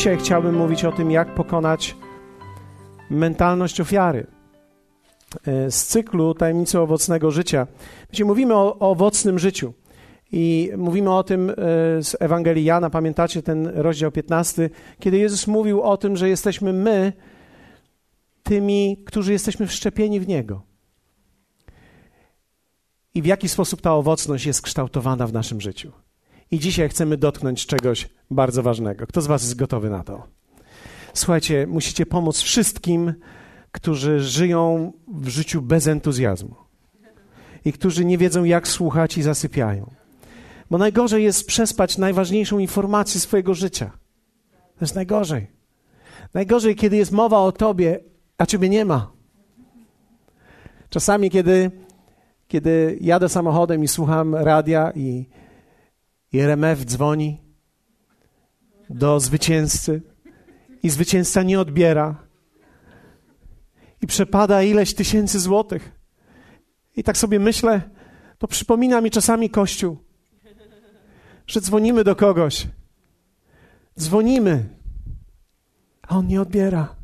dzisiaj chciałbym mówić o tym, jak pokonać mentalność ofiary e, z cyklu Tajemnicy Owocnego Życia. Wiecie, mówimy o, o owocnym życiu. I mówimy o tym e, z Ewangelii Jana, pamiętacie ten rozdział 15, kiedy Jezus mówił o tym, że jesteśmy my tymi, którzy jesteśmy wszczepieni w Niego. I w jaki sposób ta owocność jest kształtowana w naszym życiu. I dzisiaj chcemy dotknąć czegoś bardzo ważnego. Kto z Was jest gotowy na to? Słuchajcie, musicie pomóc wszystkim, którzy żyją w życiu bez entuzjazmu i którzy nie wiedzą, jak słuchać i zasypiają. Bo najgorzej jest przespać najważniejszą informację swojego życia. To jest najgorzej. Najgorzej, kiedy jest mowa o tobie, a ciebie nie ma. Czasami, kiedy, kiedy jadę samochodem i słucham radia i, RMF dzwoni do zwycięzcy i zwycięzca nie odbiera i przepada ileś tysięcy złotych. I tak sobie myślę, to przypomina mi czasami Kościół że dzwonimy do kogoś. Dzwonimy, a on nie odbiera.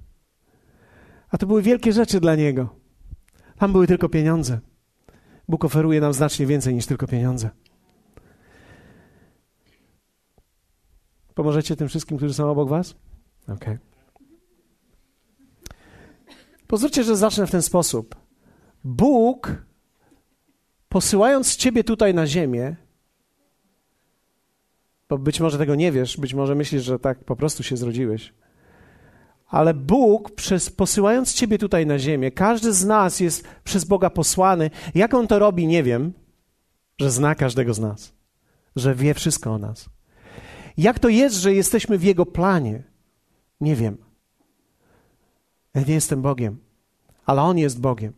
A to były wielkie rzeczy dla niego. Tam były tylko pieniądze. Bóg oferuje nam znacznie więcej niż tylko pieniądze. Pomożecie tym wszystkim, którzy są obok Was? Ok. Pozwólcie, że zacznę w ten sposób. Bóg, posyłając Ciebie tutaj na ziemię, bo być może tego nie wiesz, być może myślisz, że tak po prostu się zrodziłeś. Ale Bóg, przez, posyłając Ciebie tutaj na ziemię, każdy z nas jest przez Boga posłany. Jak On to robi, nie wiem, że zna każdego z nas, że wie wszystko o nas. Jak to jest, że jesteśmy w Jego planie? Nie wiem. Ja nie jestem Bogiem, ale On jest Bogiem.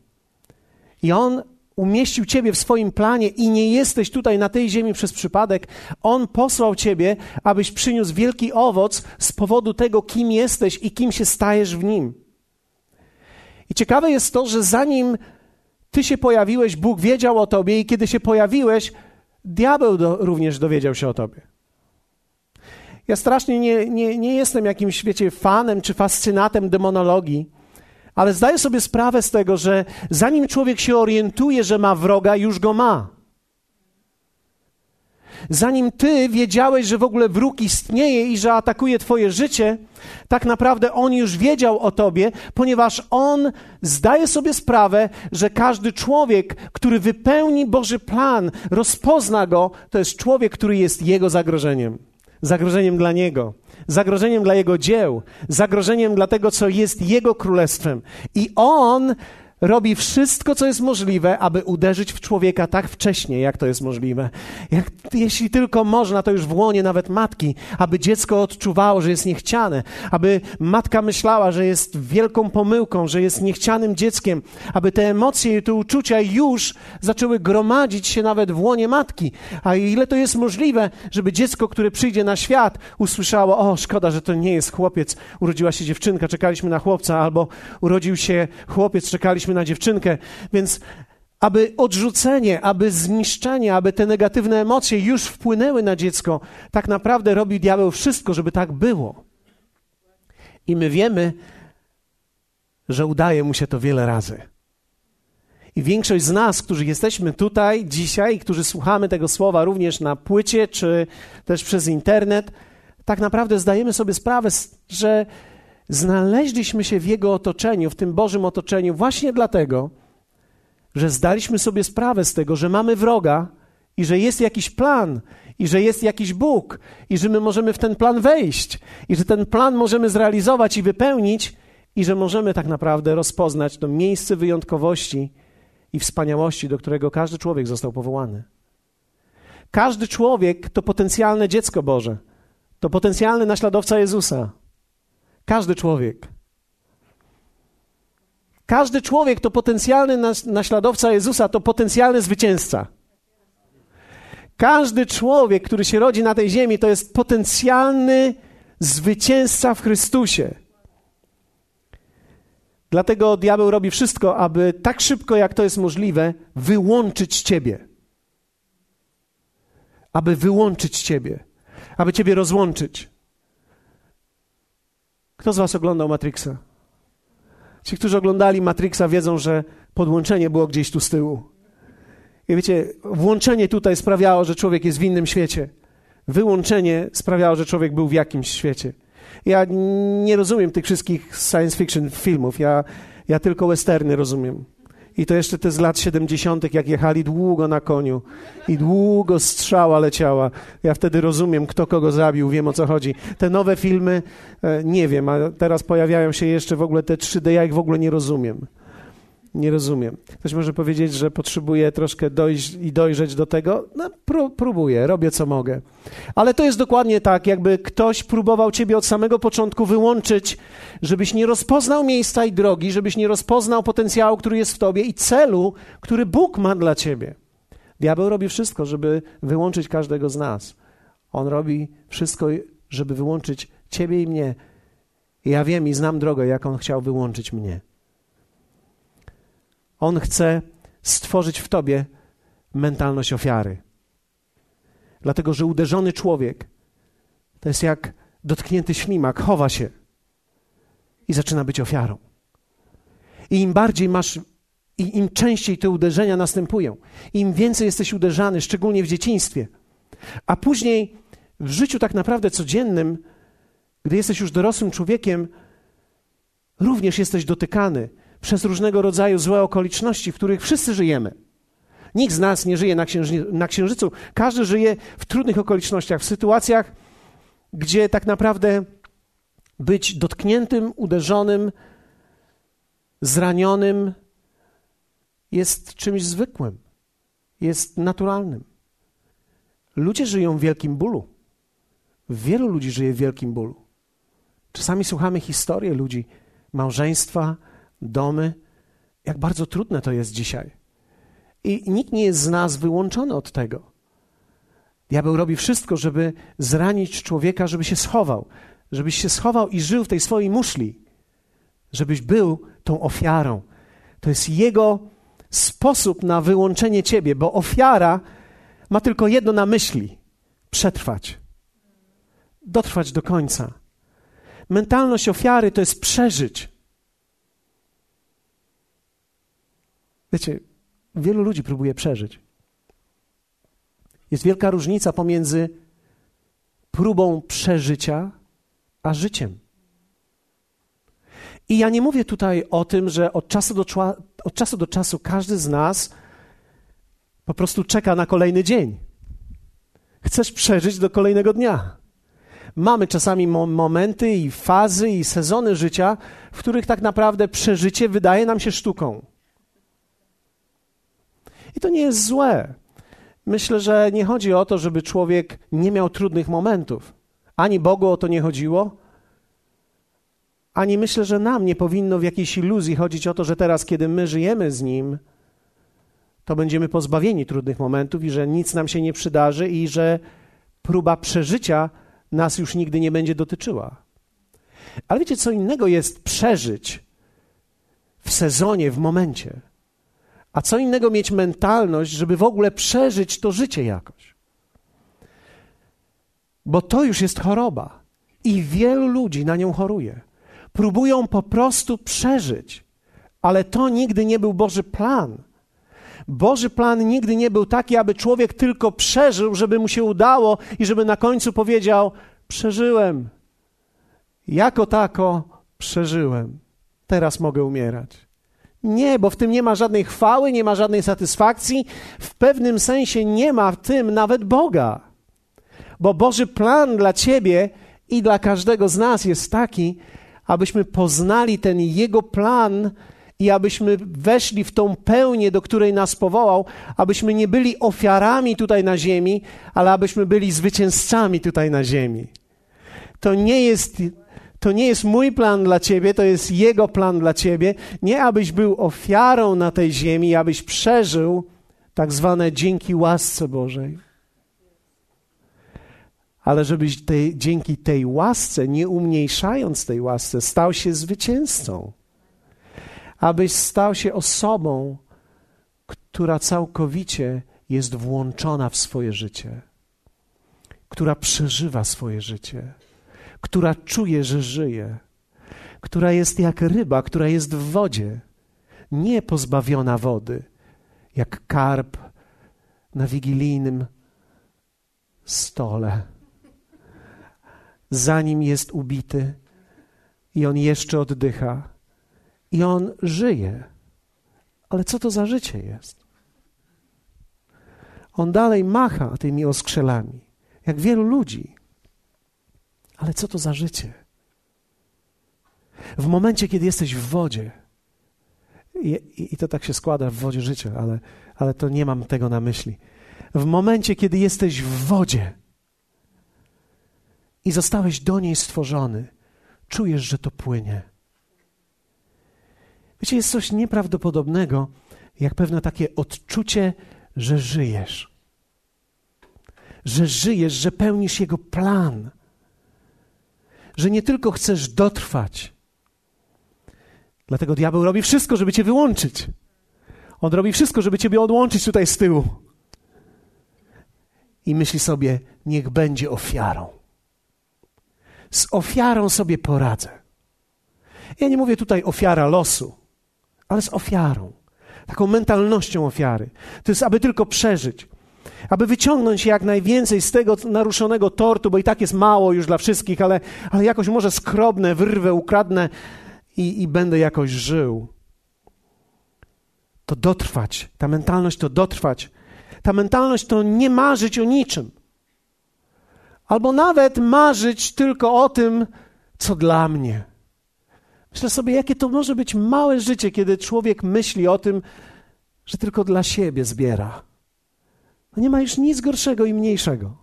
I On umieścił Ciebie w swoim planie i nie jesteś tutaj na tej ziemi przez przypadek. On posłał Ciebie, abyś przyniósł wielki owoc z powodu tego, kim jesteś i kim się stajesz w Nim. I ciekawe jest to, że zanim Ty się pojawiłeś, Bóg wiedział o Tobie i kiedy się pojawiłeś, diabeł do, również dowiedział się o Tobie. Ja strasznie nie, nie, nie jestem jakimś, wiecie, fanem czy fascynatem demonologii, ale zdaję sobie sprawę z tego, że zanim człowiek się orientuje, że ma wroga, już go ma. Zanim ty wiedziałeś, że w ogóle wróg istnieje i że atakuje twoje życie, tak naprawdę on już wiedział o tobie, ponieważ on zdaje sobie sprawę, że każdy człowiek, który wypełni Boży plan, rozpozna go, to jest człowiek, który jest jego zagrożeniem. Zagrożeniem dla niego zagrożeniem dla Jego dzieł, zagrożeniem dla tego, co jest Jego królestwem. I On robi wszystko, co jest możliwe, aby uderzyć w człowieka tak wcześnie, jak to jest możliwe. Jak, jeśli tylko można, to już w łonie nawet matki, aby dziecko odczuwało, że jest niechciane, aby matka myślała, że jest wielką pomyłką, że jest niechcianym dzieckiem, aby te emocje i te uczucia już zaczęły gromadzić się nawet w łonie matki. A ile to jest możliwe, żeby dziecko, które przyjdzie na świat, usłyszało: O, szkoda, że to nie jest chłopiec, urodziła się dziewczynka, czekaliśmy na chłopca, albo urodził się chłopiec, czekaliśmy na dziewczynkę, więc aby odrzucenie, aby zniszczenie, aby te negatywne emocje już wpłynęły na dziecko, tak naprawdę robi diabeł wszystko, żeby tak było. I my wiemy, że udaje mu się to wiele razy. I większość z nas, którzy jesteśmy tutaj dzisiaj, którzy słuchamy tego słowa również na płycie czy też przez internet, tak naprawdę zdajemy sobie sprawę, że Znaleźliśmy się w Jego otoczeniu, w tym Bożym otoczeniu, właśnie dlatego, że zdaliśmy sobie sprawę z tego, że mamy wroga i że jest jakiś plan, i że jest jakiś Bóg, i że my możemy w ten plan wejść, i że ten plan możemy zrealizować i wypełnić, i że możemy tak naprawdę rozpoznać to miejsce wyjątkowości i wspaniałości, do którego każdy człowiek został powołany. Każdy człowiek to potencjalne dziecko Boże, to potencjalny naśladowca Jezusa. Każdy człowiek. Każdy człowiek to potencjalny naśladowca Jezusa, to potencjalny zwycięzca. Każdy człowiek, który się rodzi na tej ziemi, to jest potencjalny zwycięzca w Chrystusie. Dlatego diabeł robi wszystko, aby tak szybko, jak to jest możliwe, wyłączyć ciebie. Aby wyłączyć ciebie, aby ciebie rozłączyć. Kto z Was oglądał Matrixa? Ci, którzy oglądali Matrixa, wiedzą, że podłączenie było gdzieś tu z tyłu. I wiecie, włączenie tutaj sprawiało, że człowiek jest w innym świecie. Wyłączenie sprawiało, że człowiek był w jakimś świecie. Ja nie rozumiem tych wszystkich science fiction filmów. Ja, ja tylko westerny rozumiem. I to jeszcze te z lat 70., jak jechali długo na koniu i długo strzała leciała. Ja wtedy rozumiem, kto kogo zabił, wiem o co chodzi. Te nowe filmy, e, nie wiem, a teraz pojawiają się jeszcze w ogóle te 3D, ja ich w ogóle nie rozumiem. Nie rozumiem. Ktoś może powiedzieć, że potrzebuję troszkę dojść i dojrzeć do tego. No, pró próbuję, robię co mogę. Ale to jest dokładnie tak, jakby ktoś próbował ciebie od samego początku wyłączyć, żebyś nie rozpoznał miejsca i drogi, żebyś nie rozpoznał potencjału, który jest w tobie i celu, który Bóg ma dla ciebie. Diabeł robi wszystko, żeby wyłączyć każdego z nas. On robi wszystko, żeby wyłączyć ciebie i mnie. Ja wiem i znam drogę, jak on chciał wyłączyć mnie. On chce stworzyć w tobie mentalność ofiary. Dlatego, że uderzony człowiek to jest jak dotknięty ślimak, chowa się i zaczyna być ofiarą. I im bardziej masz, i im częściej te uderzenia następują, im więcej jesteś uderzany, szczególnie w dzieciństwie, a później w życiu tak naprawdę codziennym, gdy jesteś już dorosłym człowiekiem, również jesteś dotykany przez różnego rodzaju złe okoliczności, w których wszyscy żyjemy. Nikt z nas nie żyje na, księży na księżycu. Każdy żyje w trudnych okolicznościach, w sytuacjach, gdzie tak naprawdę być dotkniętym, uderzonym, zranionym jest czymś zwykłym, jest naturalnym. Ludzie żyją w wielkim bólu. Wielu ludzi żyje w wielkim bólu. Czasami słuchamy historii ludzi, małżeństwa, domy, jak bardzo trudne to jest dzisiaj. I nikt nie jest z nas wyłączony od tego. Diabeł robi wszystko, żeby zranić człowieka, żeby się schował, żebyś się schował i żył w tej swojej muszli, żebyś był tą ofiarą. To jest jego sposób na wyłączenie ciebie, bo ofiara ma tylko jedno na myśli: przetrwać, dotrwać do końca. Mentalność ofiary to jest przeżyć. Wiecie, wielu ludzi próbuje przeżyć. Jest wielka różnica pomiędzy próbą przeżycia a życiem. I ja nie mówię tutaj o tym, że od czasu do, od czasu, do czasu każdy z nas po prostu czeka na kolejny dzień. Chcesz przeżyć do kolejnego dnia. Mamy czasami momenty i fazy i sezony życia, w których tak naprawdę przeżycie wydaje nam się sztuką. I to nie jest złe. Myślę, że nie chodzi o to, żeby człowiek nie miał trudnych momentów. Ani Bogu o to nie chodziło, ani myślę, że nam nie powinno w jakiejś iluzji chodzić o to, że teraz, kiedy my żyjemy z Nim, to będziemy pozbawieni trudnych momentów i że nic nam się nie przydarzy i że próba przeżycia nas już nigdy nie będzie dotyczyła. Ale wiecie, co innego jest przeżyć w sezonie, w momencie. A co innego mieć mentalność, żeby w ogóle przeżyć to życie jakoś. Bo to już jest choroba i wielu ludzi na nią choruje. Próbują po prostu przeżyć, ale to nigdy nie był Boży plan. Boży plan nigdy nie był taki, aby człowiek tylko przeżył, żeby mu się udało i żeby na końcu powiedział: Przeżyłem. Jako tako przeżyłem. Teraz mogę umierać. Nie, bo w tym nie ma żadnej chwały, nie ma żadnej satysfakcji. W pewnym sensie nie ma w tym nawet Boga. Bo Boży plan dla ciebie i dla każdego z nas jest taki, abyśmy poznali ten Jego plan i abyśmy weszli w tą pełnię, do której nas powołał, abyśmy nie byli ofiarami tutaj na ziemi, ale abyśmy byli zwycięzcami tutaj na ziemi. To nie jest to nie jest mój plan dla ciebie, to jest Jego plan dla ciebie. Nie abyś był ofiarą na tej ziemi, abyś przeżył tak zwane dzięki łasce Bożej. Ale żebyś tej, dzięki tej łasce, nie umniejszając tej łasce, stał się zwycięzcą. Abyś stał się osobą, która całkowicie jest włączona w swoje życie, która przeżywa swoje życie która czuje, że żyje, która jest jak ryba, która jest w wodzie, nie pozbawiona wody, jak karp na wigilijnym stole. Zanim jest ubity i on jeszcze oddycha i on żyje. Ale co to za życie jest? On dalej macha tymi oskrzelami, jak wielu ludzi. Ale co to za życie? W momencie, kiedy jesteś w wodzie, i, i, to tak się składa w wodzie życia, ale, ale to nie mam tego na myśli. W momencie, kiedy jesteś w wodzie i zostałeś do niej stworzony, czujesz, że to płynie. Wiecie, jest coś nieprawdopodobnego, jak pewne takie odczucie, że żyjesz. Że żyjesz, że pełnisz Jego plan. Że nie tylko chcesz dotrwać. Dlatego diabeł robi wszystko, żeby cię wyłączyć. On robi wszystko, żeby ciebie odłączyć tutaj z tyłu. I myśli sobie, niech będzie ofiarą. Z ofiarą sobie poradzę. Ja nie mówię tutaj ofiara losu, ale z ofiarą taką mentalnością ofiary. To jest, aby tylko przeżyć, aby wyciągnąć jak najwięcej z tego naruszonego tortu, bo i tak jest mało już dla wszystkich, ale, ale jakoś może skrobne, wyrwę, ukradnę i, i będę jakoś żył. To dotrwać, ta mentalność to dotrwać. Ta mentalność to nie marzyć o niczym. Albo nawet marzyć tylko o tym, co dla mnie. Myślę sobie, jakie to może być małe życie, kiedy człowiek myśli o tym, że tylko dla siebie zbiera. No nie ma już nic gorszego i mniejszego,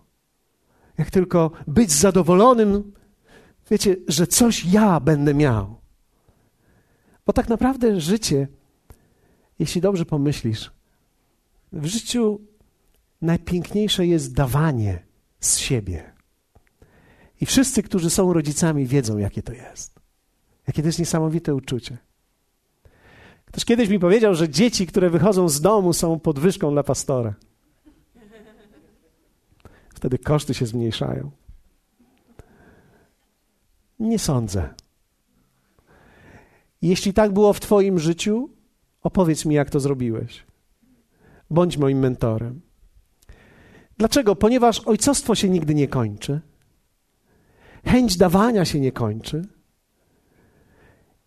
jak tylko być zadowolonym, wiecie, że coś ja będę miał. Bo tak naprawdę życie, jeśli dobrze pomyślisz, w życiu najpiękniejsze jest dawanie z siebie. I wszyscy, którzy są rodzicami, wiedzą, jakie to jest. Jakie to jest niesamowite uczucie. Ktoś kiedyś mi powiedział, że dzieci, które wychodzą z domu, są podwyżką dla pastora. Wtedy koszty się zmniejszają. Nie sądzę. Jeśli tak było w Twoim życiu, opowiedz mi, jak to zrobiłeś. Bądź moim mentorem. Dlaczego? Ponieważ ojcostwo się nigdy nie kończy. Chęć dawania się nie kończy.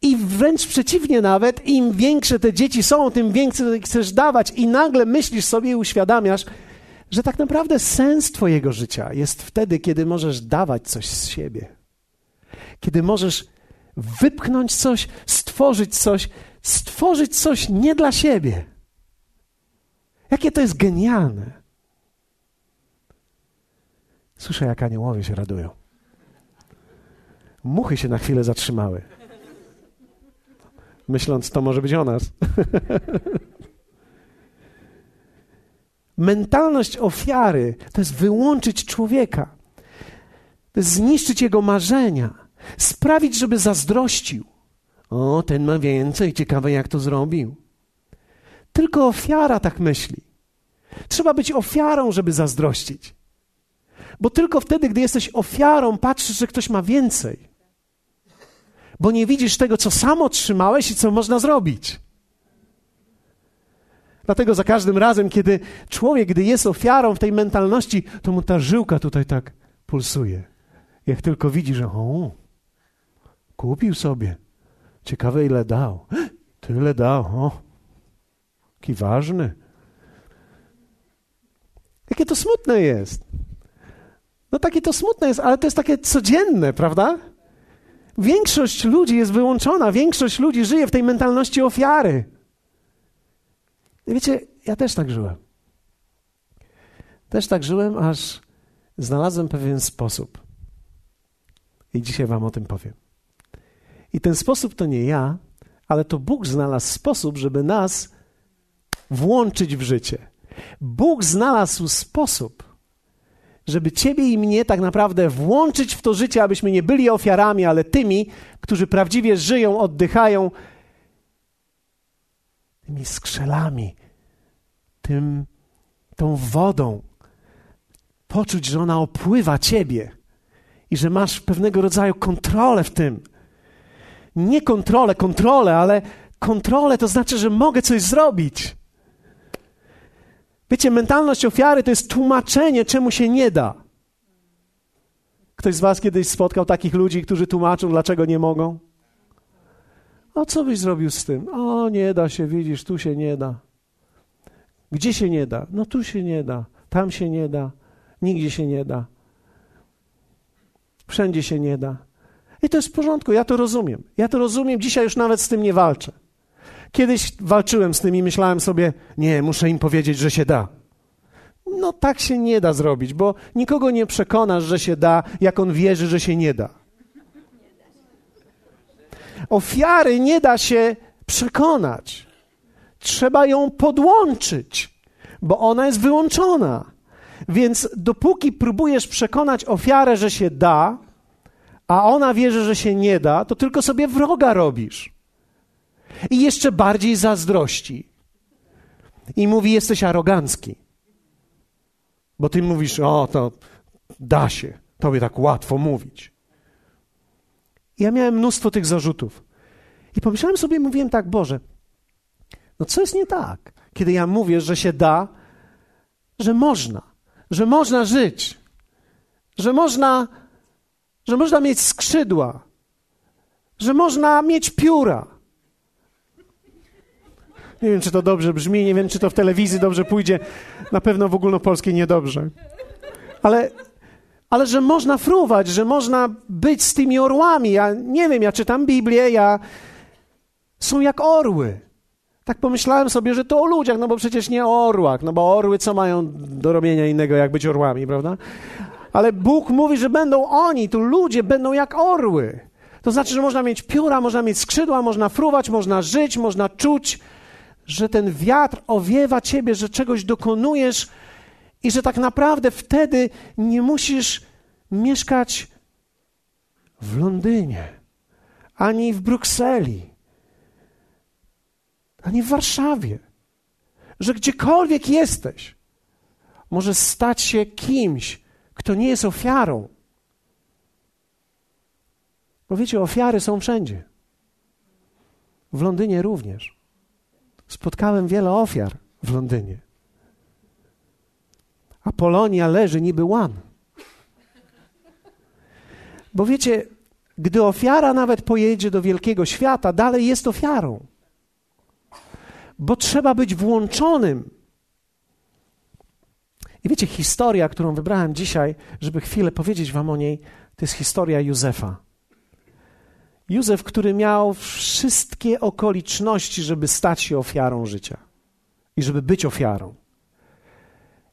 I wręcz przeciwnie nawet, im większe te dzieci są, tym więcej chcesz dawać i nagle myślisz sobie i uświadamiasz, że tak naprawdę sens twojego życia jest wtedy, kiedy możesz dawać coś z siebie. Kiedy możesz wypchnąć coś, stworzyć coś, stworzyć coś nie dla siebie. Jakie to jest genialne. Słyszę, jak aniołowie się radują. Muchy się na chwilę zatrzymały myśląc, to może być o nas. Mentalność ofiary to jest wyłączyć człowieka, to jest zniszczyć jego marzenia, sprawić, żeby zazdrościł. O, ten ma więcej, ciekawe jak to zrobił. Tylko ofiara tak myśli. Trzeba być ofiarą, żeby zazdrościć. Bo tylko wtedy, gdy jesteś ofiarą, patrzysz, że ktoś ma więcej bo nie widzisz tego, co sam otrzymałeś i co można zrobić. Dlatego za każdym razem, kiedy człowiek, gdy jest ofiarą w tej mentalności, to mu ta żyłka tutaj tak pulsuje. Jak tylko widzi, że o, kupił sobie. Ciekawe, ile dał. Tyle dał. O, jaki ważny. Jakie to smutne jest. No takie to smutne jest, ale to jest takie codzienne, prawda? Większość ludzi jest wyłączona, większość ludzi żyje w tej mentalności ofiary. I wiecie, ja też tak żyłem. Też tak żyłem, aż znalazłem pewien sposób. I dzisiaj Wam o tym powiem. I ten sposób to nie ja, ale to Bóg znalazł sposób, żeby nas włączyć w życie. Bóg znalazł sposób, żeby Ciebie i mnie tak naprawdę włączyć w to życie, abyśmy nie byli ofiarami, ale tymi, którzy prawdziwie żyją, oddychają tymi skrzelami, tym, tą wodą. Poczuć, że ona opływa Ciebie i że masz pewnego rodzaju kontrolę w tym. nie kontrolę, kontrolę, ale kontrolę to znaczy, że mogę coś zrobić. Wiecie, mentalność ofiary to jest tłumaczenie, czemu się nie da. Ktoś z Was kiedyś spotkał takich ludzi, którzy tłumaczą, dlaczego nie mogą? A co byś zrobił z tym? O, nie da się, widzisz, tu się nie da. Gdzie się nie da? No tu się nie da, tam się nie da, nigdzie się nie da. Wszędzie się nie da. I to jest w porządku, ja to rozumiem. Ja to rozumiem, dzisiaj już nawet z tym nie walczę. Kiedyś walczyłem z tym i myślałem sobie, nie, muszę im powiedzieć, że się da. No tak się nie da zrobić, bo nikogo nie przekonasz, że się da, jak on wierzy, że się nie da. Ofiary nie da się przekonać. Trzeba ją podłączyć, bo ona jest wyłączona. Więc dopóki próbujesz przekonać ofiarę, że się da, a ona wierzy, że się nie da, to tylko sobie wroga robisz. I jeszcze bardziej zazdrości. I mówi: Jesteś arogancki. Bo ty mówisz: O, to da się. Tobie tak łatwo mówić. Ja miałem mnóstwo tych zarzutów. I pomyślałem sobie, mówiłem tak, Boże, no co jest nie tak, kiedy ja mówię, że się da, że można, że można żyć, że można, że można mieć skrzydła, że można mieć pióra. Nie wiem, czy to dobrze brzmi, nie wiem, czy to w telewizji dobrze pójdzie. Na pewno w ogólnopolskiej niedobrze. Ale ale że można fruwać, że można być z tymi orłami. Ja nie wiem, ja czytam Biblię, ja. Są jak orły. Tak pomyślałem sobie, że to o ludziach, no bo przecież nie o orłach, no bo orły co mają do robienia innego, jak być orłami, prawda? Ale Bóg mówi, że będą oni, tu ludzie będą jak orły. To znaczy, że można mieć pióra, można mieć skrzydła, można fruwać, można żyć, można czuć, że ten wiatr owiewa ciebie, że czegoś dokonujesz, i że tak naprawdę wtedy nie musisz mieszkać w Londynie, ani w Brukseli, ani w Warszawie. Że gdziekolwiek jesteś, możesz stać się kimś, kto nie jest ofiarą. Bo wiecie, ofiary są wszędzie. W Londynie również. Spotkałem wiele ofiar w Londynie a Polonia leży niby łan. Bo wiecie, gdy ofiara nawet pojedzie do wielkiego świata, dalej jest ofiarą. Bo trzeba być włączonym. I wiecie, historia, którą wybrałem dzisiaj, żeby chwilę powiedzieć wam o niej, to jest historia Józefa. Józef, który miał wszystkie okoliczności, żeby stać się ofiarą życia i żeby być ofiarą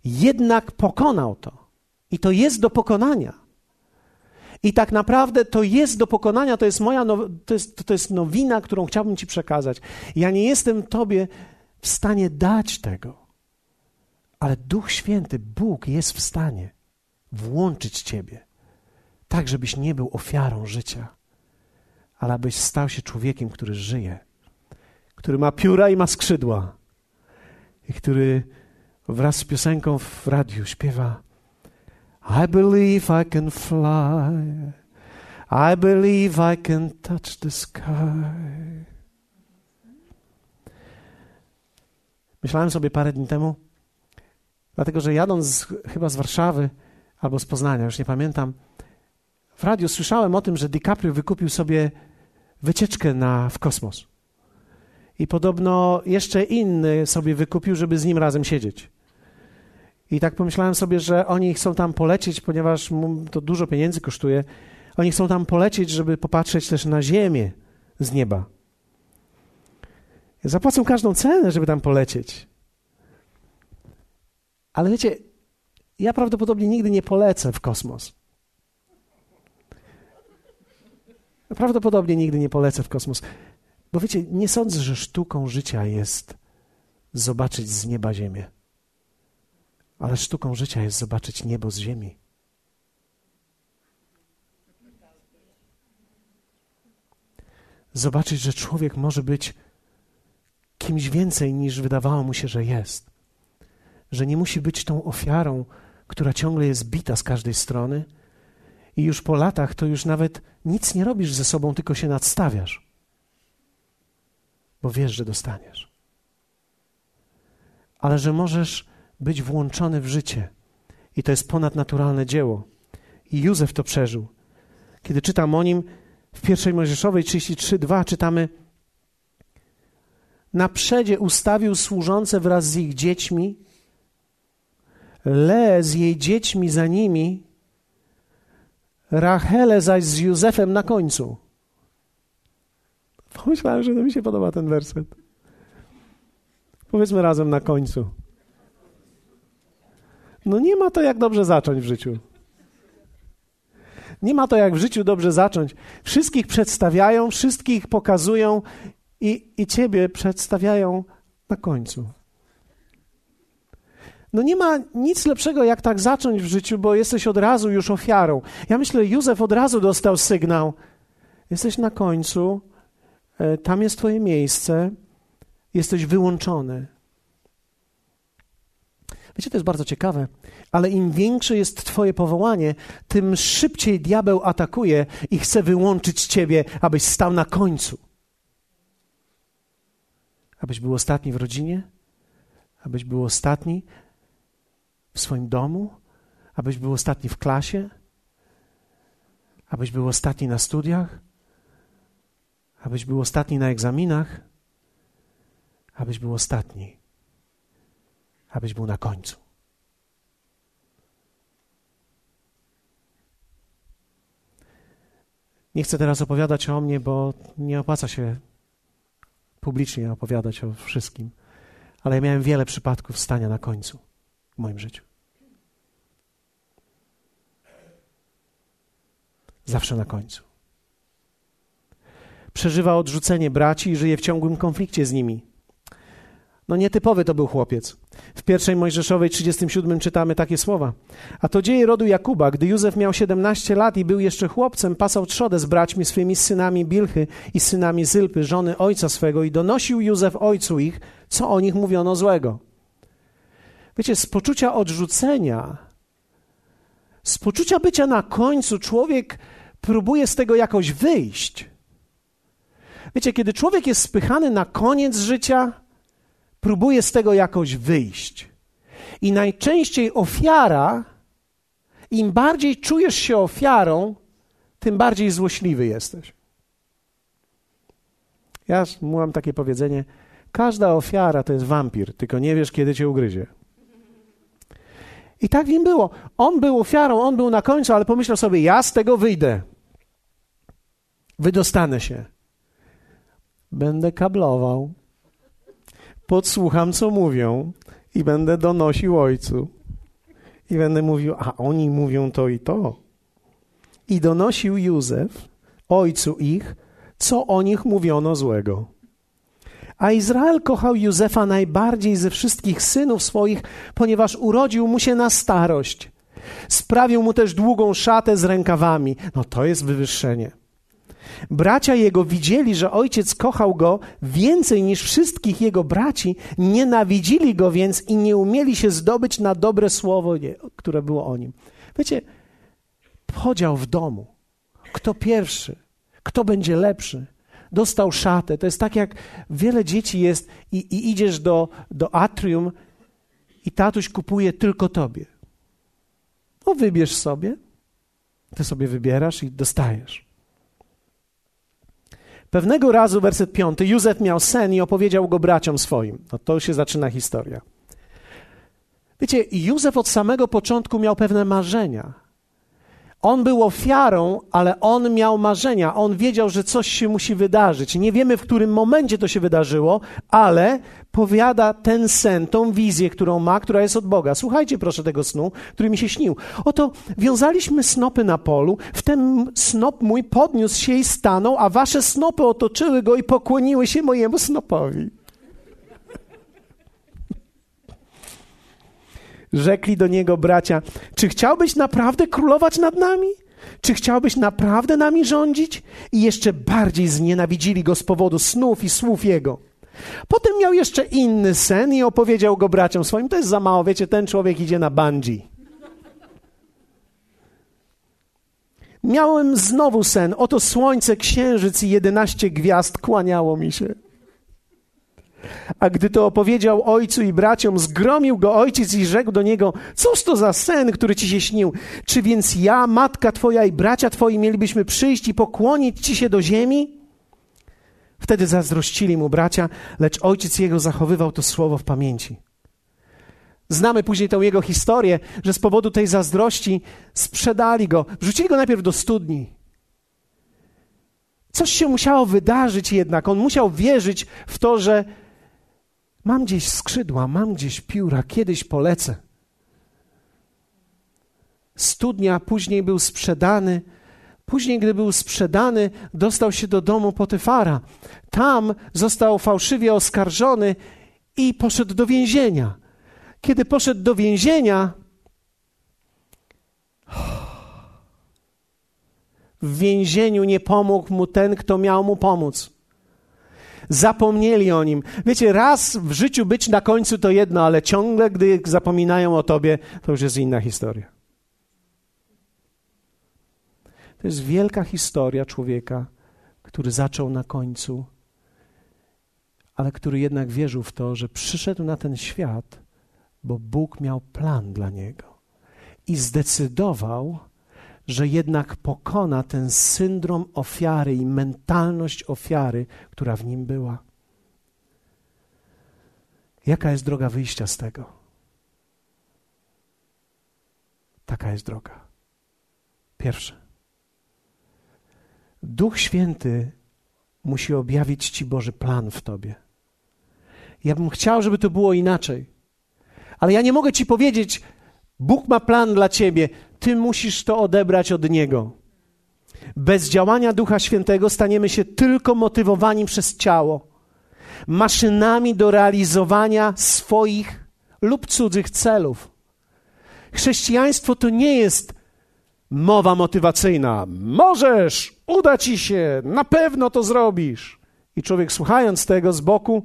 jednak pokonał to. I to jest do pokonania. I tak naprawdę to jest do pokonania, to jest moja now, to, jest, to jest nowina, którą chciałbym Ci przekazać. Ja nie jestem Tobie w stanie dać tego, ale Duch Święty, Bóg jest w stanie włączyć Ciebie, tak żebyś nie był ofiarą życia, ale abyś stał się człowiekiem, który żyje, który ma pióra i ma skrzydła, i który wraz z piosenką w radiu śpiewa I believe I can fly I believe I can touch the sky Myślałem sobie parę dni temu, dlatego że jadąc chyba z Warszawy albo z Poznania, już nie pamiętam, w radiu słyszałem o tym, że DiCaprio wykupił sobie wycieczkę na, w kosmos. I podobno jeszcze inny sobie wykupił, żeby z nim razem siedzieć. I tak pomyślałem sobie, że oni chcą tam polecieć, ponieważ to dużo pieniędzy kosztuje. Oni chcą tam polecieć, żeby popatrzeć też na ziemię z nieba. Zapłacą każdą cenę, żeby tam polecieć. Ale wiecie, ja prawdopodobnie nigdy nie polecę w kosmos. Prawdopodobnie nigdy nie polecę w kosmos. Bo wiecie, nie sądzę, że sztuką życia jest zobaczyć z nieba Ziemię. Ale sztuką życia jest zobaczyć niebo z ziemi. Zobaczyć, że człowiek może być kimś więcej niż wydawało mu się, że jest. Że nie musi być tą ofiarą, która ciągle jest bita z każdej strony i już po latach to już nawet nic nie robisz ze sobą, tylko się nadstawiasz. bo wiesz, że dostaniesz. Ale że możesz być włączony w życie. I to jest ponadnaturalne dzieło. I Józef to przeżył. Kiedy czytam o nim w pierwszej Mojżeszowej 33:2 czytamy na przedzie ustawił służące wraz z ich dziećmi, Le z jej dziećmi za nimi, Rachele zaś z Józefem na końcu. Pomyślałem, że to mi się podoba ten werset. Powiedzmy razem na końcu. No nie ma to jak dobrze zacząć w życiu. Nie ma to jak w życiu dobrze zacząć. Wszystkich przedstawiają, wszystkich pokazują i, i ciebie przedstawiają na końcu. No nie ma nic lepszego, jak tak zacząć w życiu, bo jesteś od razu już ofiarą. Ja myślę, Józef od razu dostał sygnał. Jesteś na końcu, e, tam jest twoje miejsce, jesteś wyłączony. Wiecie, to jest bardzo ciekawe, ale im większe jest Twoje powołanie, tym szybciej diabeł atakuje i chce wyłączyć Ciebie, abyś stał na końcu. Abyś był ostatni w rodzinie, abyś był ostatni w swoim domu, abyś był ostatni w klasie, abyś był ostatni na studiach, abyś był ostatni na egzaminach, abyś był ostatni abyś był na końcu. Nie chcę teraz opowiadać o mnie, bo nie opłaca się publicznie opowiadać o wszystkim, ale ja miałem wiele przypadków stania na końcu w moim życiu. Zawsze na końcu. Przeżywa odrzucenie braci i żyje w ciągłym konflikcie z nimi. No nietypowy to był chłopiec. W pierwszej Mojżeszowej 37 czytamy takie słowa. A to dzieje rodu Jakuba. Gdy Józef miał 17 lat i był jeszcze chłopcem, pasał trzodę z braćmi swymi, synami Bilchy i synami Zylpy, żony ojca swego i donosił Józef ojcu ich, co o nich mówiono złego. Wiecie, z poczucia odrzucenia, z poczucia bycia na końcu człowiek próbuje z tego jakoś wyjść. Wiecie, kiedy człowiek jest spychany na koniec życia, próbuje z tego jakoś wyjść. I najczęściej ofiara, im bardziej czujesz się ofiarą, tym bardziej złośliwy jesteś. Ja mam takie powiedzenie: każda ofiara to jest wampir, tylko nie wiesz, kiedy cię ugryzie. I tak nim było. On był ofiarą, on był na końcu, ale pomyślał sobie: Ja z tego wyjdę. Wydostanę się. Będę kablował podsłucham, co mówią i będę donosił ojcu. I będę mówił, a oni mówią to i to. I donosił Józef ojcu ich, co o nich mówiono złego. A Izrael kochał Józefa najbardziej ze wszystkich synów swoich, ponieważ urodził mu się na starość. Sprawił mu też długą szatę z rękawami. No to jest wywyższenie. Bracia jego widzieli, że ojciec kochał go więcej niż wszystkich jego braci, nienawidzili go więc i nie umieli się zdobyć na dobre słowo, które było o nim. Wiecie, podział w domu. Kto pierwszy? Kto będzie lepszy? Dostał szatę. To jest tak, jak wiele dzieci jest i, i idziesz do, do atrium i tatuś kupuje tylko tobie. No wybierz sobie. Ty sobie wybierasz i dostajesz. Pewnego razu, werset piąty, Józef miał sen i opowiedział go braciom swoim. No to się zaczyna historia. Wiecie, Józef od samego początku miał pewne marzenia. On był ofiarą, ale on miał marzenia. On wiedział, że coś się musi wydarzyć. Nie wiemy, w którym momencie to się wydarzyło, ale powiada ten sen, tą wizję, którą ma, która jest od Boga. Słuchajcie proszę tego snu, który mi się śnił. Oto wiązaliśmy snopy na polu, wtem snop mój podniósł się i stanął, a wasze snopy otoczyły go i pokłoniły się mojemu snopowi. Rzekli do niego bracia: Czy chciałbyś naprawdę królować nad nami? Czy chciałbyś naprawdę nami rządzić? I jeszcze bardziej znienawidzili go z powodu snów i słów jego. Potem miał jeszcze inny sen i opowiedział go braciom swoim. To jest za mało, wiecie, ten człowiek idzie na bungee. Miałem znowu sen. Oto słońce, księżyc i jedenaście gwiazd kłaniało mi się. A gdy to opowiedział ojcu i braciom, zgromił go ojciec i rzekł do niego: Cóż to za sen, który ci się śnił? Czy więc ja, matka twoja i bracia twoi mielibyśmy przyjść i pokłonić ci się do ziemi? Wtedy zazdrościli mu bracia, lecz ojciec jego zachowywał to słowo w pamięci. Znamy później tą jego historię, że z powodu tej zazdrości sprzedali go, wrzucili go najpierw do studni. Coś się musiało wydarzyć jednak. On musiał wierzyć w to, że mam gdzieś skrzydła, mam gdzieś pióra, kiedyś polecę. Studnia później był sprzedany. Później, gdy był sprzedany, dostał się do domu Potyfara. Tam został fałszywie oskarżony i poszedł do więzienia. Kiedy poszedł do więzienia, w więzieniu nie pomógł mu ten, kto miał mu pomóc. Zapomnieli o nim. Wiecie, raz w życiu być na końcu to jedno, ale ciągle, gdy zapominają o tobie, to już jest inna historia. To jest wielka historia człowieka, który zaczął na końcu, ale który jednak wierzył w to, że przyszedł na ten świat, bo Bóg miał plan dla niego i zdecydował, że jednak pokona ten syndrom ofiary i mentalność ofiary, która w nim była. Jaka jest droga wyjścia z tego? Taka jest droga. Pierwsze. Duch Święty musi objawić Ci Boży plan w Tobie. Ja bym chciał, żeby to było inaczej. Ale ja nie mogę Ci powiedzieć, Bóg ma plan dla Ciebie, Ty musisz to odebrać od Niego. Bez działania Ducha Świętego staniemy się tylko motywowani przez ciało, maszynami do realizowania swoich lub cudzych celów. Chrześcijaństwo to nie jest mowa motywacyjna. Możesz, uda ci się, na pewno to zrobisz. I człowiek słuchając tego z boku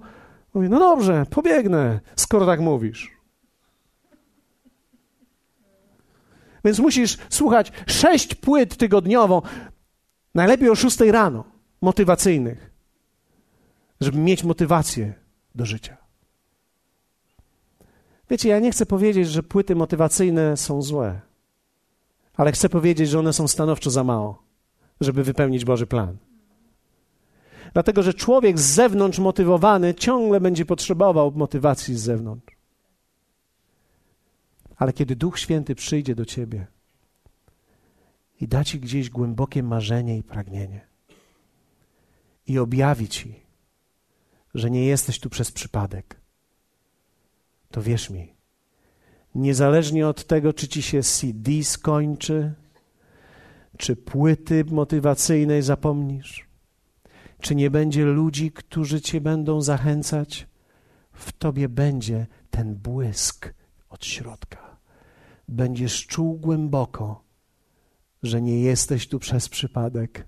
mówi: No dobrze, pobiegnę, skoro tak mówisz. Więc musisz słuchać sześć płyt tygodniowo, najlepiej o szóstej rano, motywacyjnych, żeby mieć motywację do życia. Wiecie, ja nie chcę powiedzieć, że płyty motywacyjne są złe ale chcę powiedzieć, że one są stanowczo za mało, żeby wypełnić Boży plan. Dlatego, że człowiek z zewnątrz motywowany ciągle będzie potrzebował motywacji z zewnątrz. Ale kiedy Duch Święty przyjdzie do ciebie i da ci gdzieś głębokie marzenie i pragnienie i objawi ci, że nie jesteś tu przez przypadek, to wierz mi, Niezależnie od tego, czy ci się CD skończy, czy płyty motywacyjnej zapomnisz, czy nie będzie ludzi, którzy cię będą zachęcać, w tobie będzie ten błysk od środka. Będziesz czuł głęboko, że nie jesteś tu przez przypadek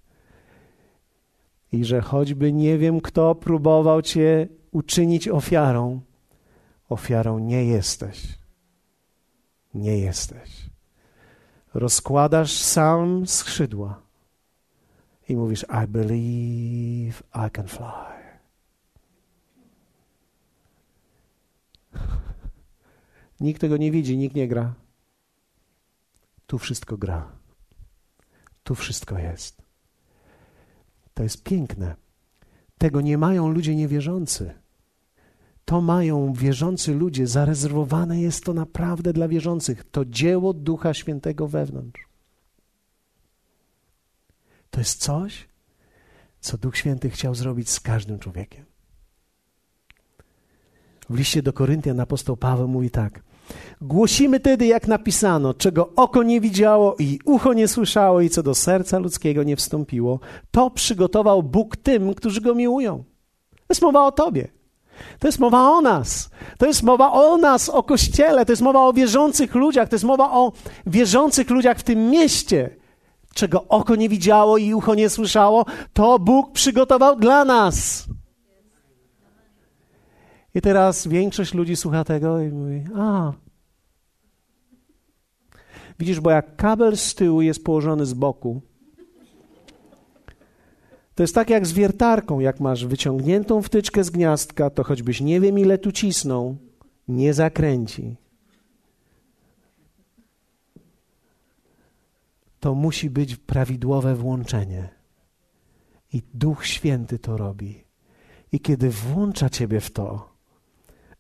i że choćby nie wiem kto próbował cię uczynić ofiarą, ofiarą nie jesteś nie jesteś. Rozkładasz sam skrzydła i mówisz: I believe I can fly. Nikt tego nie widzi, nikt nie gra. Tu wszystko gra. Tu wszystko jest. To jest piękne. Tego nie mają ludzie niewierzący to mają wierzący ludzie, zarezerwowane jest to naprawdę dla wierzących. To dzieło Ducha Świętego wewnątrz. To jest coś, co Duch Święty chciał zrobić z każdym człowiekiem. W liście do Koryntian apostoł Paweł mówi tak. Głosimy tedy, jak napisano, czego oko nie widziało i ucho nie słyszało i co do serca ludzkiego nie wstąpiło, to przygotował Bóg tym, którzy go miłują. To jest mowa o tobie. To jest mowa o nas. To jest mowa o nas, o Kościele. To jest mowa o wierzących ludziach. To jest mowa o wierzących ludziach w tym mieście. Czego oko nie widziało i ucho nie słyszało, to Bóg przygotował dla nas. I teraz większość ludzi słucha tego i mówi: A. Widzisz, bo jak kabel z tyłu jest położony z boku, To jest tak jak z wiertarką. Jak masz wyciągniętą wtyczkę z gniazdka, to choćbyś nie wiem ile tu cisnął, nie zakręci. To musi być prawidłowe włączenie. I Duch Święty to robi. I kiedy włącza ciebie w to,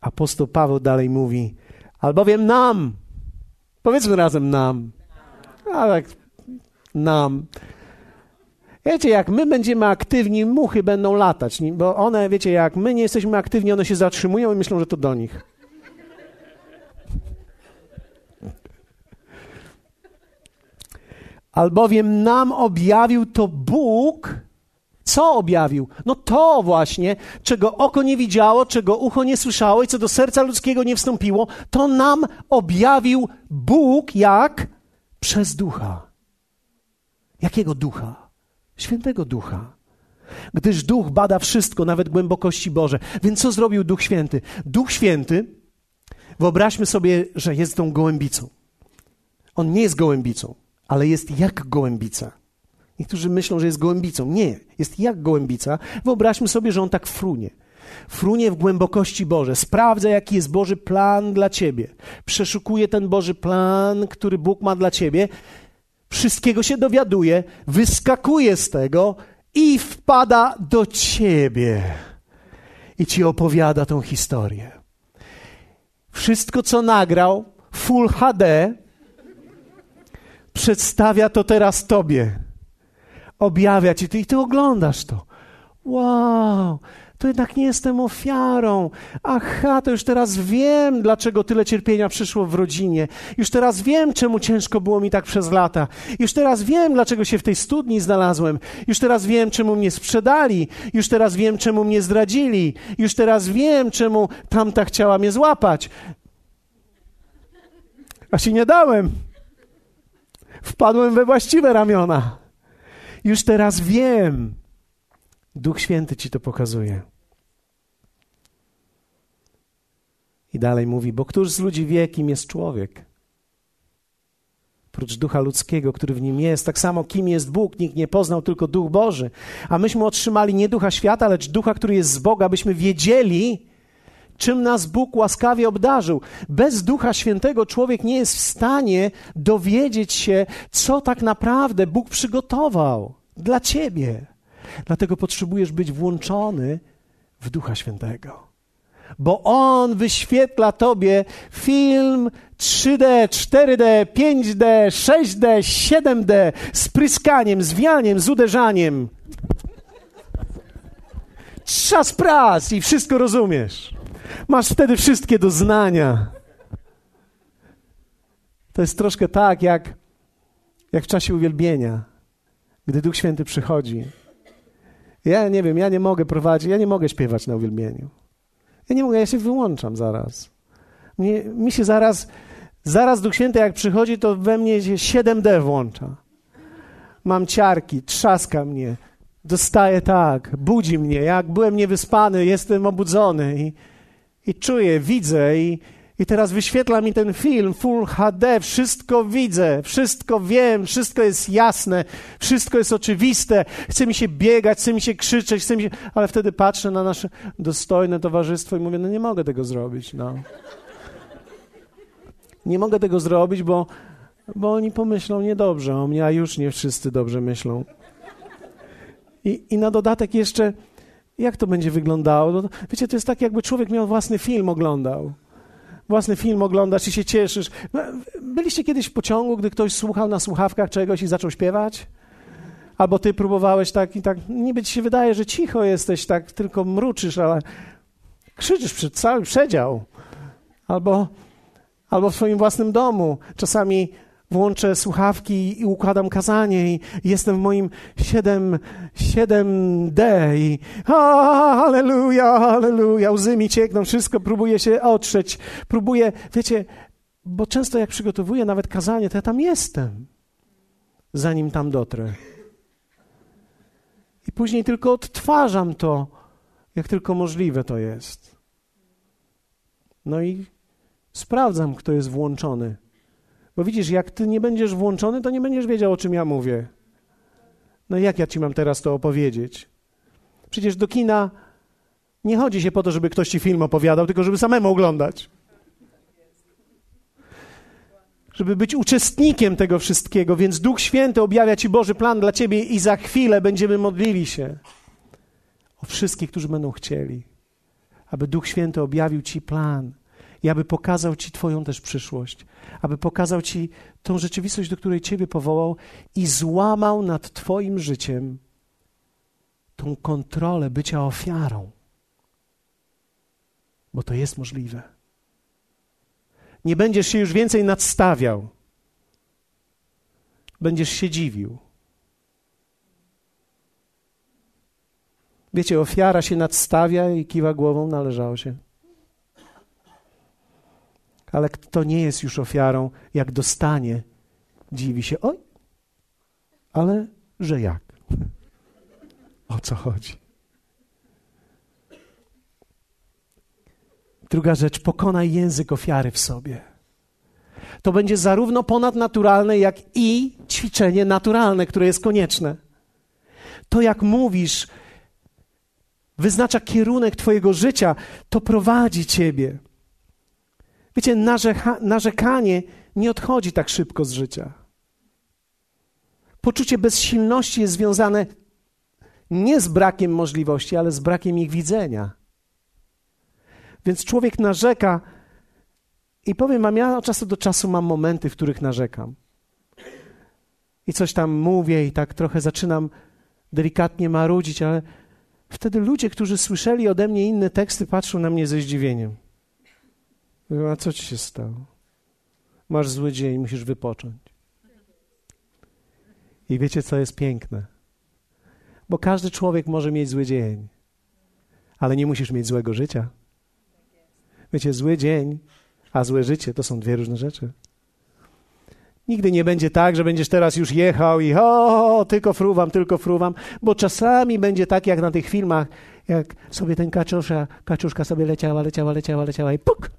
apostoł Paweł dalej mówi, albowiem nam, powiedzmy razem nam, a tak nam. Wiecie, jak my będziemy aktywni, muchy będą latać, bo one, wiecie, jak my nie jesteśmy aktywni, one się zatrzymują i myślą, że to do nich. Albowiem nam objawił to Bóg, co objawił? No to właśnie, czego oko nie widziało, czego ucho nie słyszało i co do serca ludzkiego nie wstąpiło, to nam objawił Bóg jak? Przez ducha. Jakiego ducha? Świętego ducha. Gdyż duch bada wszystko, nawet głębokości Boże. Więc co zrobił Duch Święty? Duch Święty, wyobraźmy sobie, że jest tą gołębicą. On nie jest gołębicą, ale jest jak gołębica. Niektórzy myślą, że jest gołębicą. Nie, jest jak gołębica. Wyobraźmy sobie, że on tak frunie. Frunie w głębokości Boże. Sprawdza, jaki jest Boży plan dla ciebie. Przeszukuje ten Boży plan, który Bóg ma dla ciebie. Wszystkiego się dowiaduje, wyskakuje z tego i wpada do ciebie. I ci opowiada tą historię. Wszystko, co nagrał, Full HD, przedstawia to teraz tobie objawia ci to i ty oglądasz to. Wow, to jednak nie jestem ofiarą. Aha, to już teraz wiem, dlaczego tyle cierpienia przyszło w rodzinie. Już teraz wiem, czemu ciężko było mi tak przez lata. Już teraz wiem, dlaczego się w tej studni znalazłem. Już teraz wiem, czemu mnie sprzedali. Już teraz wiem, czemu mnie zdradzili. Już teraz wiem, czemu tamta chciała mnie złapać. A się nie dałem. Wpadłem we właściwe ramiona. Już teraz wiem. Duch Święty ci to pokazuje. I dalej mówi, bo któż z ludzi wie, kim jest człowiek? Prócz ducha ludzkiego, który w nim jest, tak samo kim jest Bóg, nikt nie poznał, tylko duch Boży. A myśmy otrzymali nie ducha świata, lecz ducha, który jest z Boga, abyśmy wiedzieli, czym nas Bóg łaskawie obdarzył. Bez Ducha Świętego człowiek nie jest w stanie dowiedzieć się, co tak naprawdę Bóg przygotował dla ciebie. Dlatego potrzebujesz być włączony w Ducha Świętego. Bo On wyświetla tobie film 3D, 4D, 5D, 6D, 7D z pryskaniem, z wianiem, z uderzaniem. Czas prac i wszystko rozumiesz. Masz wtedy wszystkie doznania. To jest troszkę tak, jak, jak w czasie uwielbienia, gdy Duch Święty przychodzi. Ja nie wiem, ja nie mogę prowadzić, ja nie mogę śpiewać na uwielbieniu. Ja nie mogę, ja się wyłączam zaraz. Mi się zaraz, zaraz Duch Święty jak przychodzi, to we mnie się 7D włącza. Mam ciarki, trzaska mnie, dostaję tak, budzi mnie. Jak byłem niewyspany, jestem obudzony i i czuję, widzę i, i teraz wyświetla mi ten film Full HD, wszystko widzę, wszystko wiem, wszystko jest jasne, wszystko jest oczywiste. Chce mi się biegać, chce mi się krzyczeć, chce mi się... ale wtedy patrzę na nasze dostojne towarzystwo i mówię, no nie mogę tego zrobić, no. Nie mogę tego zrobić, bo, bo oni pomyślą niedobrze o mnie, a już nie wszyscy dobrze myślą. I, i na dodatek jeszcze jak to będzie wyglądało? No, wiecie, to jest tak, jakby człowiek miał własny film oglądał. Własny film oglądasz i się cieszysz. No, byliście kiedyś w pociągu, gdy ktoś słuchał na słuchawkach czegoś i zaczął śpiewać? Albo ty próbowałeś tak i tak, niby ci się wydaje, że cicho jesteś, tak tylko mruczysz, ale krzyczysz przed cały przedział. Albo, albo w swoim własnym domu. Czasami włączę słuchawki i układam kazanie i jestem w moim 7, 7D i halleluja, halleluja, łzy mi ciekną, wszystko próbuję się otrzeć, próbuję, wiecie, bo często jak przygotowuję nawet kazanie, to ja tam jestem, zanim tam dotrę. I później tylko odtwarzam to, jak tylko możliwe to jest. No i sprawdzam, kto jest włączony. Bo widzisz, jak ty nie będziesz włączony, to nie będziesz wiedział, o czym ja mówię. No jak ja ci mam teraz to opowiedzieć? Przecież do kina nie chodzi się po to, żeby ktoś ci film opowiadał, tylko żeby samemu oglądać. Żeby być uczestnikiem tego wszystkiego, więc Duch Święty objawia Ci Boży plan dla Ciebie i za chwilę będziemy modlili się o wszystkich, którzy będą chcieli, aby Duch Święty objawił Ci plan i aby pokazał Ci Twoją też przyszłość, aby pokazał Ci tą rzeczywistość, do której Ciebie powołał i złamał nad Twoim życiem tą kontrolę bycia ofiarą. Bo to jest możliwe. Nie będziesz się już więcej nadstawiał. Będziesz się dziwił. Wiecie, ofiara się nadstawia i kiwa głową, należało się. Ale kto nie jest już ofiarą, jak dostanie, dziwi się. Oj, ale że jak? O co chodzi? Druga rzecz, pokonaj język ofiary w sobie. To będzie zarówno ponadnaturalne, jak i ćwiczenie naturalne, które jest konieczne. To, jak mówisz, wyznacza kierunek Twojego życia, to prowadzi Ciebie. Wiecie, narzeka, narzekanie nie odchodzi tak szybko z życia. Poczucie bezsilności jest związane nie z brakiem możliwości, ale z brakiem ich widzenia. Więc człowiek narzeka i powiem wam, ja od czasu do czasu mam momenty, w których narzekam. I coś tam mówię i tak trochę zaczynam delikatnie marudzić, ale wtedy ludzie, którzy słyszeli ode mnie inne teksty, patrzą na mnie ze zdziwieniem. Mówią, a co ci się stało? Masz zły dzień, musisz wypocząć. I wiecie, co jest piękne? Bo każdy człowiek może mieć zły dzień, ale nie musisz mieć złego życia. Wiecie, zły dzień, a złe życie to są dwie różne rzeczy. Nigdy nie będzie tak, że będziesz teraz już jechał i o, tylko fruwam, tylko fruwam, bo czasami będzie tak jak na tych filmach, jak sobie ten kaczusza, kaczuszka sobie leciała, leciała, leciała, leciała i puk!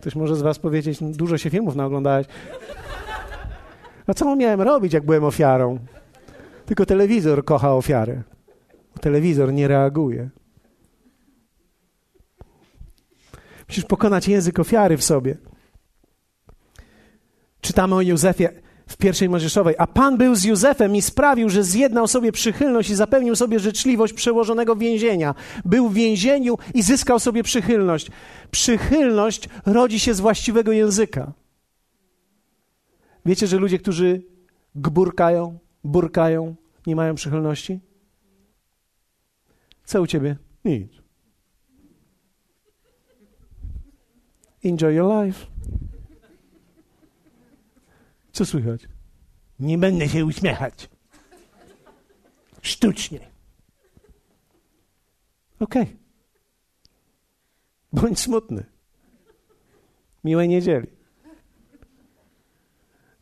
Ktoś może z was powiedzieć, dużo się filmów naoglądałeś. No co miałem robić, jak byłem ofiarą? Tylko telewizor kocha ofiarę. Telewizor nie reaguje. Musisz pokonać język ofiary w sobie. Czytamy o Józefie w pierwszej Mojżeszowej. A Pan był z Józefem i sprawił, że zjednał sobie przychylność i zapewnił sobie życzliwość przełożonego więzienia. Był w więzieniu i zyskał sobie przychylność. Przychylność rodzi się z właściwego języka. Wiecie, że ludzie, którzy gburkają, burkają, nie mają przychylności? Co u ciebie? Nic. Enjoy your life. Co słychać? Nie będę się uśmiechać. Sztucznie. Okej. Okay. Bądź smutny. Miłej niedzieli.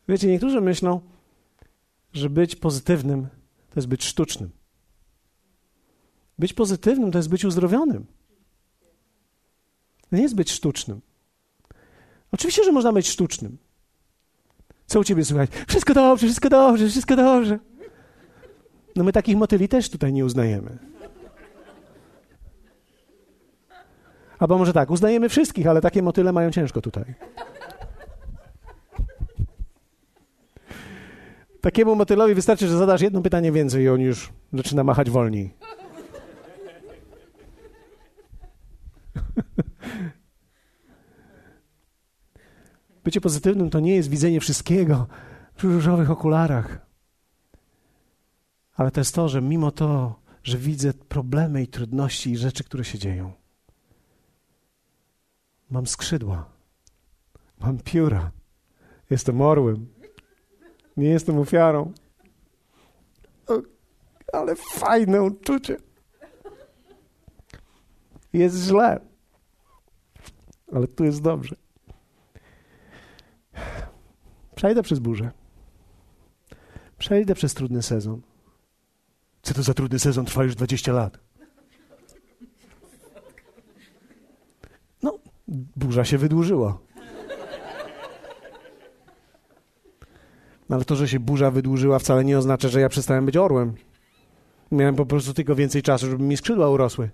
Wiecie, niektórzy myślą, że być pozytywnym to jest być sztucznym. Być pozytywnym to jest być uzdrowionym. To nie jest być sztucznym. Oczywiście, że można być sztucznym. Co u ciebie słychać? Wszystko dobrze, wszystko dobrze, wszystko dobrze. No my takich motyli też tutaj nie uznajemy. Albo może tak, uznajemy wszystkich, ale takie motyle mają ciężko tutaj. Takiemu motylowi wystarczy, że zadasz jedno pytanie więcej i on już zaczyna machać wolniej. Bycie pozytywnym to nie jest widzenie wszystkiego w różowych okularach. Ale to jest to, że mimo to, że widzę problemy i trudności i rzeczy, które się dzieją, mam skrzydła, mam pióra, jestem orłem, nie jestem ofiarą. O, ale fajne uczucie. Jest źle, ale tu jest dobrze. Przejdę przez burzę. Przejdę przez trudny sezon. Co to za trudny sezon? Trwa już 20 lat. No, burza się wydłużyła. Ale to, że się burza wydłużyła, wcale nie oznacza, że ja przestałem być orłem. Miałem po prostu tylko więcej czasu, żeby mi skrzydła urosły.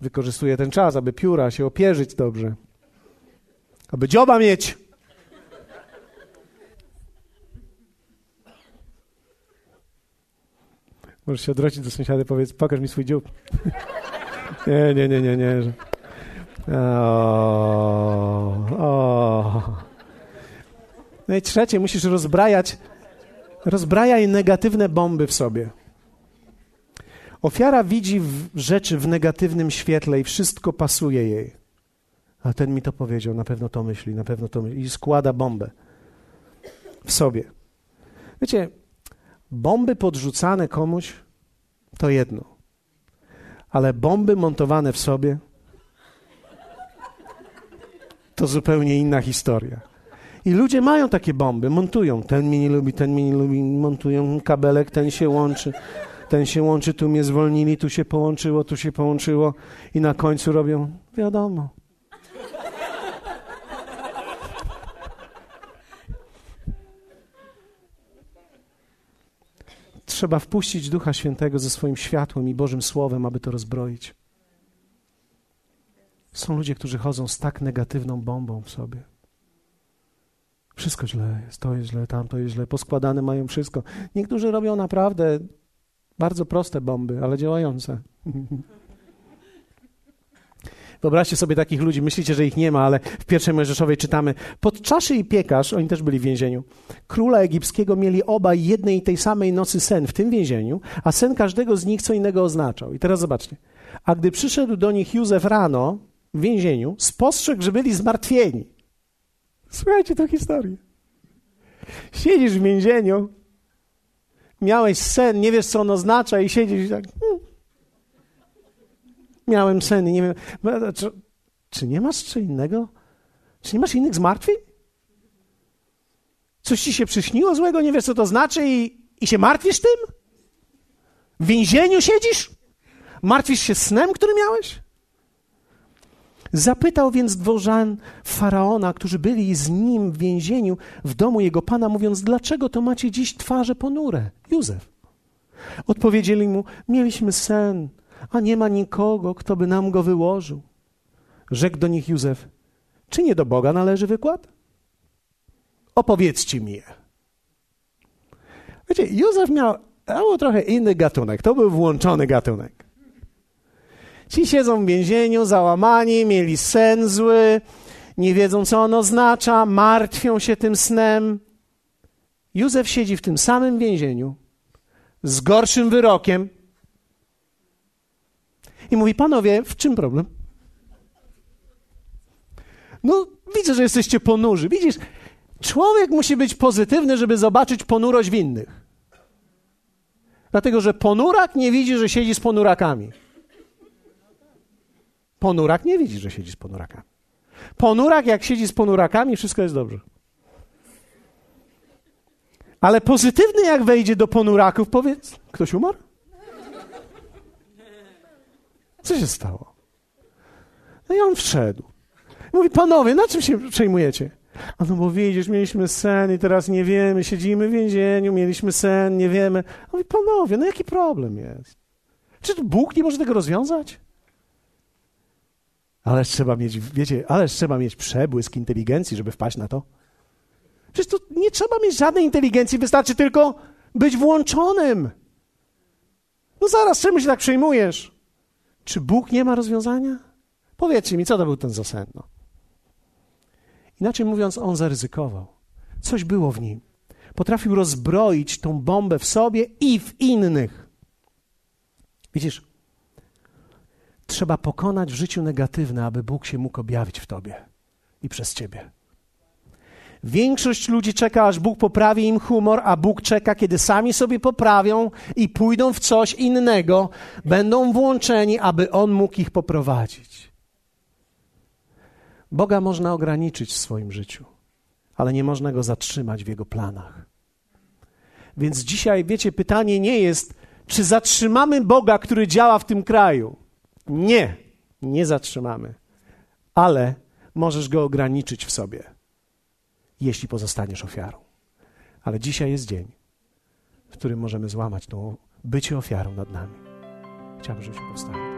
Wykorzystuję ten czas, aby pióra się opierzyć dobrze. Aby dzioba mieć. Możesz się odwrócić do sąsiada i powiedz, pokaż mi swój dziób. nie, nie, nie, nie, nie. O, o. No i trzecie, musisz rozbrajać, rozbrajaj negatywne bomby w sobie. Ofiara widzi rzeczy w negatywnym świetle i wszystko pasuje jej. A ten mi to powiedział, na pewno to myśli, na pewno to myśli. I składa bombę w sobie. Wiecie, bomby podrzucane komuś to jedno, ale bomby montowane w sobie to zupełnie inna historia. I ludzie mają takie bomby, montują. Ten mnie nie lubi, ten mnie nie lubi, montują kabelek, ten się łączy, ten się łączy, tu mnie zwolnili, tu się połączyło, tu się połączyło i na końcu robią, wiadomo. Trzeba wpuścić Ducha Świętego ze swoim światłem i Bożym Słowem, aby to rozbroić. Są ludzie, którzy chodzą z tak negatywną bombą w sobie. Wszystko źle jest, to jest źle, tamto jest źle, poskładane mają wszystko. Niektórzy robią naprawdę bardzo proste bomby, ale działające. Wyobraźcie sobie takich ludzi, myślicie, że ich nie ma, ale w pierwszej Mojżeszowej czytamy Podczaszy i piekarz, oni też byli w więzieniu, króla egipskiego mieli obaj jednej i tej samej nocy sen w tym więzieniu, a sen każdego z nich co innego oznaczał. I teraz zobaczcie. A gdy przyszedł do nich Józef rano w więzieniu, spostrzegł, że byli zmartwieni. Słuchajcie tę historię. Siedzisz w więzieniu, miałeś sen, nie wiesz, co on oznacza i siedzisz tak... Miałem sen i nie wiem... Czy, czy nie masz czy innego? Czy nie masz innych zmartwień? Coś ci się przyśniło złego, nie wiesz, co to znaczy i, i się martwisz tym? W więzieniu siedzisz? Martwisz się snem, który miałeś? Zapytał więc dworzan faraona, którzy byli z nim w więzieniu w domu jego pana, mówiąc: Dlaczego to macie dziś twarze ponure? Józef. Odpowiedzieli mu: Mieliśmy sen, a nie ma nikogo, kto by nam go wyłożył. Rzekł do nich Józef: Czy nie do Boga należy wykład? Opowiedzcie mi je. Wiecie, Józef miał, miał trochę inny gatunek. To był włączony gatunek. Ci siedzą w więzieniu, załamani, mieli sen zły, nie wiedzą, co on oznacza, martwią się tym snem. Józef siedzi w tym samym więzieniu, z gorszym wyrokiem i mówi: Panowie, w czym problem? No, widzę, że jesteście ponurzy. Widzisz, człowiek musi być pozytywny, żeby zobaczyć ponurość w innych. Dlatego, że ponurak nie widzi, że siedzi z ponurakami. Ponurak nie widzi, że siedzi z ponurakami. Ponurak, jak siedzi z ponurakami, wszystko jest dobrze. Ale pozytywny, jak wejdzie do ponuraków, powiedz: Ktoś umarł? Co się stało? No i on wszedł. Mówi: Panowie, na czym się przejmujecie? A no bo widzisz, mieliśmy sen i teraz nie wiemy, siedzimy w więzieniu, mieliśmy sen, nie wiemy. On mówi: Panowie, no jaki problem jest? Czy Bóg nie może tego rozwiązać? Ale trzeba mieć, wiecie, ale trzeba mieć przebłysk inteligencji, żeby wpaść na to. Przecież to nie trzeba mieć żadnej inteligencji, wystarczy tylko być włączonym. No zaraz, czemu się tak przejmujesz? Czy Bóg nie ma rozwiązania? Powiedzcie mi, co to był ten za No. Inaczej mówiąc, on zaryzykował. Coś było w nim. Potrafił rozbroić tą bombę w sobie i w innych. Widzisz, trzeba pokonać w życiu negatywne, aby Bóg się mógł objawić w tobie i przez ciebie. Większość ludzi czeka, aż Bóg poprawi im humor, a Bóg czeka, kiedy sami sobie poprawią i pójdą w coś innego, będą włączeni, aby On mógł ich poprowadzić. Boga można ograniczyć w swoim życiu, ale nie można go zatrzymać w Jego planach. Więc dzisiaj, wiecie, pytanie nie jest, czy zatrzymamy Boga, który działa w tym kraju. Nie, nie zatrzymamy, ale możesz go ograniczyć w sobie, jeśli pozostaniesz ofiarą. Ale dzisiaj jest dzień, w którym możemy złamać to bycie ofiarą nad nami. Chciałbym, żebyśmy powstali.